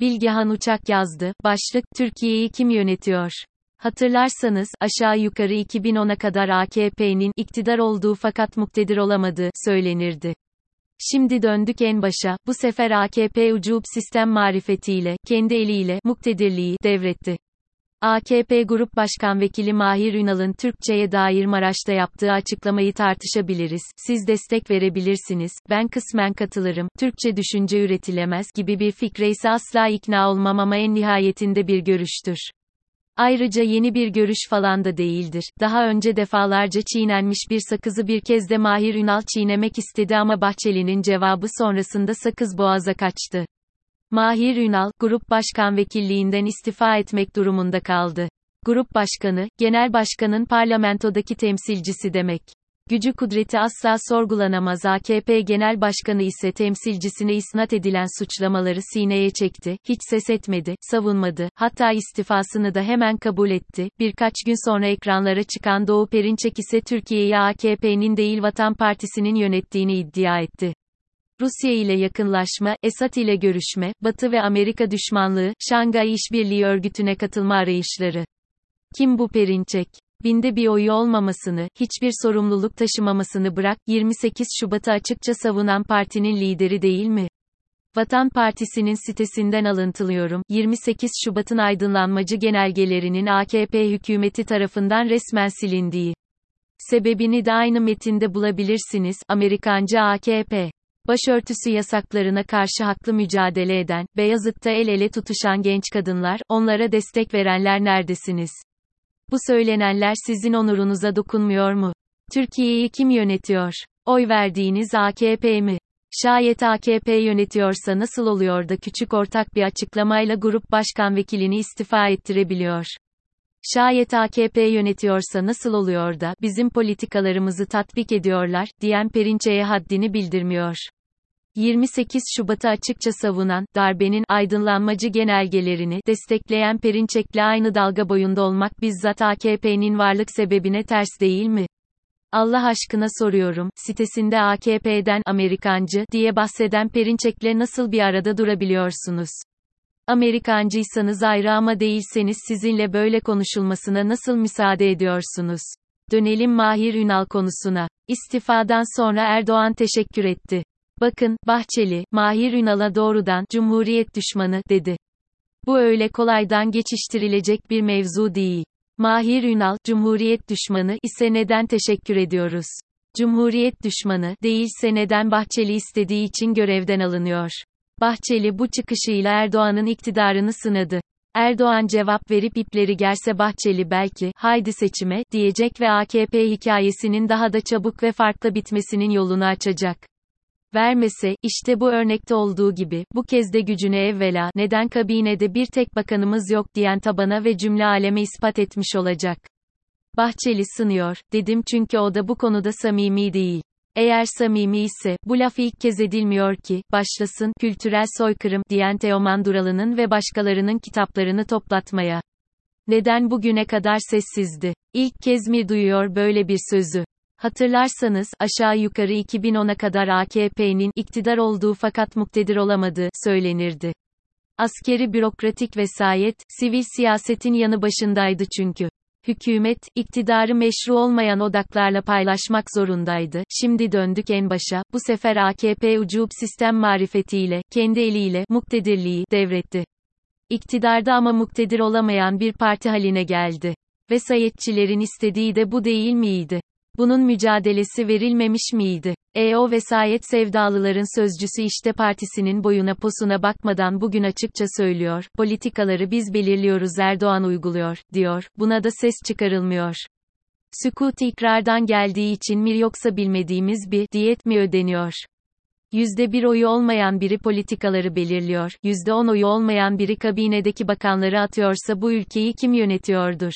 Bilgehan Uçak yazdı. Başlık, Türkiye'yi kim yönetiyor? Hatırlarsanız, aşağı yukarı 2010'a kadar AKP'nin iktidar olduğu fakat muktedir olamadığı söylenirdi. Şimdi döndük en başa, bu sefer AKP ucub sistem marifetiyle, kendi eliyle, muktedirliği, devretti. AKP Grup Başkan Vekili Mahir Ünal'ın Türkçe'ye dair Maraş'ta yaptığı açıklamayı tartışabiliriz, siz destek verebilirsiniz, ben kısmen katılırım, Türkçe düşünce üretilemez gibi bir fikre ise asla ikna olmam ama en nihayetinde bir görüştür. Ayrıca yeni bir görüş falan da değildir. Daha önce defalarca çiğnenmiş bir sakızı bir kez de Mahir Ünal çiğnemek istedi ama Bahçeli'nin cevabı sonrasında sakız boğaza kaçtı. Mahir Ünal, grup başkan vekilliğinden istifa etmek durumunda kaldı. Grup başkanı, genel başkanın parlamentodaki temsilcisi demek. Gücü kudreti asla sorgulanamaz AKP Genel Başkanı ise temsilcisine isnat edilen suçlamaları sineye çekti, hiç ses etmedi, savunmadı, hatta istifasını da hemen kabul etti. Birkaç gün sonra ekranlara çıkan Doğu Perinçek ise Türkiye'yi AKP'nin değil Vatan Partisi'nin yönettiğini iddia etti. Rusya ile yakınlaşma, Esad ile görüşme, Batı ve Amerika düşmanlığı, Şangay İşbirliği Örgütü'ne katılma arayışları. Kim bu Perinçek? Binde bir oyu olmamasını, hiçbir sorumluluk taşımamasını bırak, 28 Şubat'ı açıkça savunan partinin lideri değil mi? Vatan Partisi'nin sitesinden alıntılıyorum. 28 Şubat'ın aydınlanmacı genelgelerinin AKP hükümeti tarafından resmen silindiği. Sebebini de aynı metinde bulabilirsiniz. Amerikancı AKP Başörtüsü yasaklarına karşı haklı mücadele eden, Beyazıt'ta el ele tutuşan genç kadınlar, onlara destek verenler neredesiniz? Bu söylenenler sizin onurunuza dokunmuyor mu? Türkiye'yi kim yönetiyor? Oy verdiğiniz AKP mi? Şayet AKP yönetiyorsa nasıl oluyor da küçük ortak bir açıklamayla grup başkan vekilini istifa ettirebiliyor? Şayet AKP yönetiyorsa nasıl oluyor da bizim politikalarımızı tatbik ediyorlar diyen Perinçe'ye haddini bildirmiyor. 28 Şubat'ı açıkça savunan, darbenin aydınlanmacı genelgelerini destekleyen Perinçek'le aynı dalga boyunda olmak bizzat AKP'nin varlık sebebine ters değil mi? Allah aşkına soruyorum, sitesinde AKP'den Amerikancı diye bahseden Perinçek'le nasıl bir arada durabiliyorsunuz? Amerikancıysanız ayrı ama değilseniz sizinle böyle konuşulmasına nasıl müsaade ediyorsunuz? Dönelim Mahir Ünal konusuna. İstifadan sonra Erdoğan teşekkür etti. Bakın, Bahçeli, Mahir Ünal'a doğrudan, Cumhuriyet düşmanı, dedi. Bu öyle kolaydan geçiştirilecek bir mevzu değil. Mahir Ünal, Cumhuriyet düşmanı ise neden teşekkür ediyoruz? Cumhuriyet düşmanı değilse neden Bahçeli istediği için görevden alınıyor? Bahçeli bu çıkışıyla Erdoğan'ın iktidarını sınadı. Erdoğan cevap verip ipleri gerse Bahçeli belki, haydi seçime, diyecek ve AKP hikayesinin daha da çabuk ve farklı bitmesinin yolunu açacak. Vermese, işte bu örnekte olduğu gibi, bu kez de gücüne evvela, neden kabinede bir tek bakanımız yok diyen tabana ve cümle aleme ispat etmiş olacak. Bahçeli sınıyor, dedim çünkü o da bu konuda samimi değil. Eğer samimi ise, bu laf ilk kez edilmiyor ki, başlasın, kültürel soykırım, diyen Teoman Duralı'nın ve başkalarının kitaplarını toplatmaya. Neden bugüne kadar sessizdi? İlk kez mi duyuyor böyle bir sözü? Hatırlarsanız, aşağı yukarı 2010'a kadar AKP'nin iktidar olduğu fakat muktedir olamadığı söylenirdi. Askeri bürokratik vesayet, sivil siyasetin yanı başındaydı çünkü. Hükümet, iktidarı meşru olmayan odaklarla paylaşmak zorundaydı. Şimdi döndük en başa, bu sefer AKP ucub sistem marifetiyle, kendi eliyle, muktedirliği, devretti. İktidarda ama muktedir olamayan bir parti haline geldi. Vesayetçilerin istediği de bu değil miydi? Bunun mücadelesi verilmemiş miydi? E o vesayet sevdalıların sözcüsü işte partisinin boyuna posuna bakmadan bugün açıkça söylüyor, politikaları biz belirliyoruz Erdoğan uyguluyor, diyor, buna da ses çıkarılmıyor. Sükut ikrardan geldiği için mi yoksa bilmediğimiz bir diyet mi ödeniyor? Yüzde bir oyu olmayan biri politikaları belirliyor, yüzde on oyu olmayan biri kabinedeki bakanları atıyorsa bu ülkeyi kim yönetiyordur?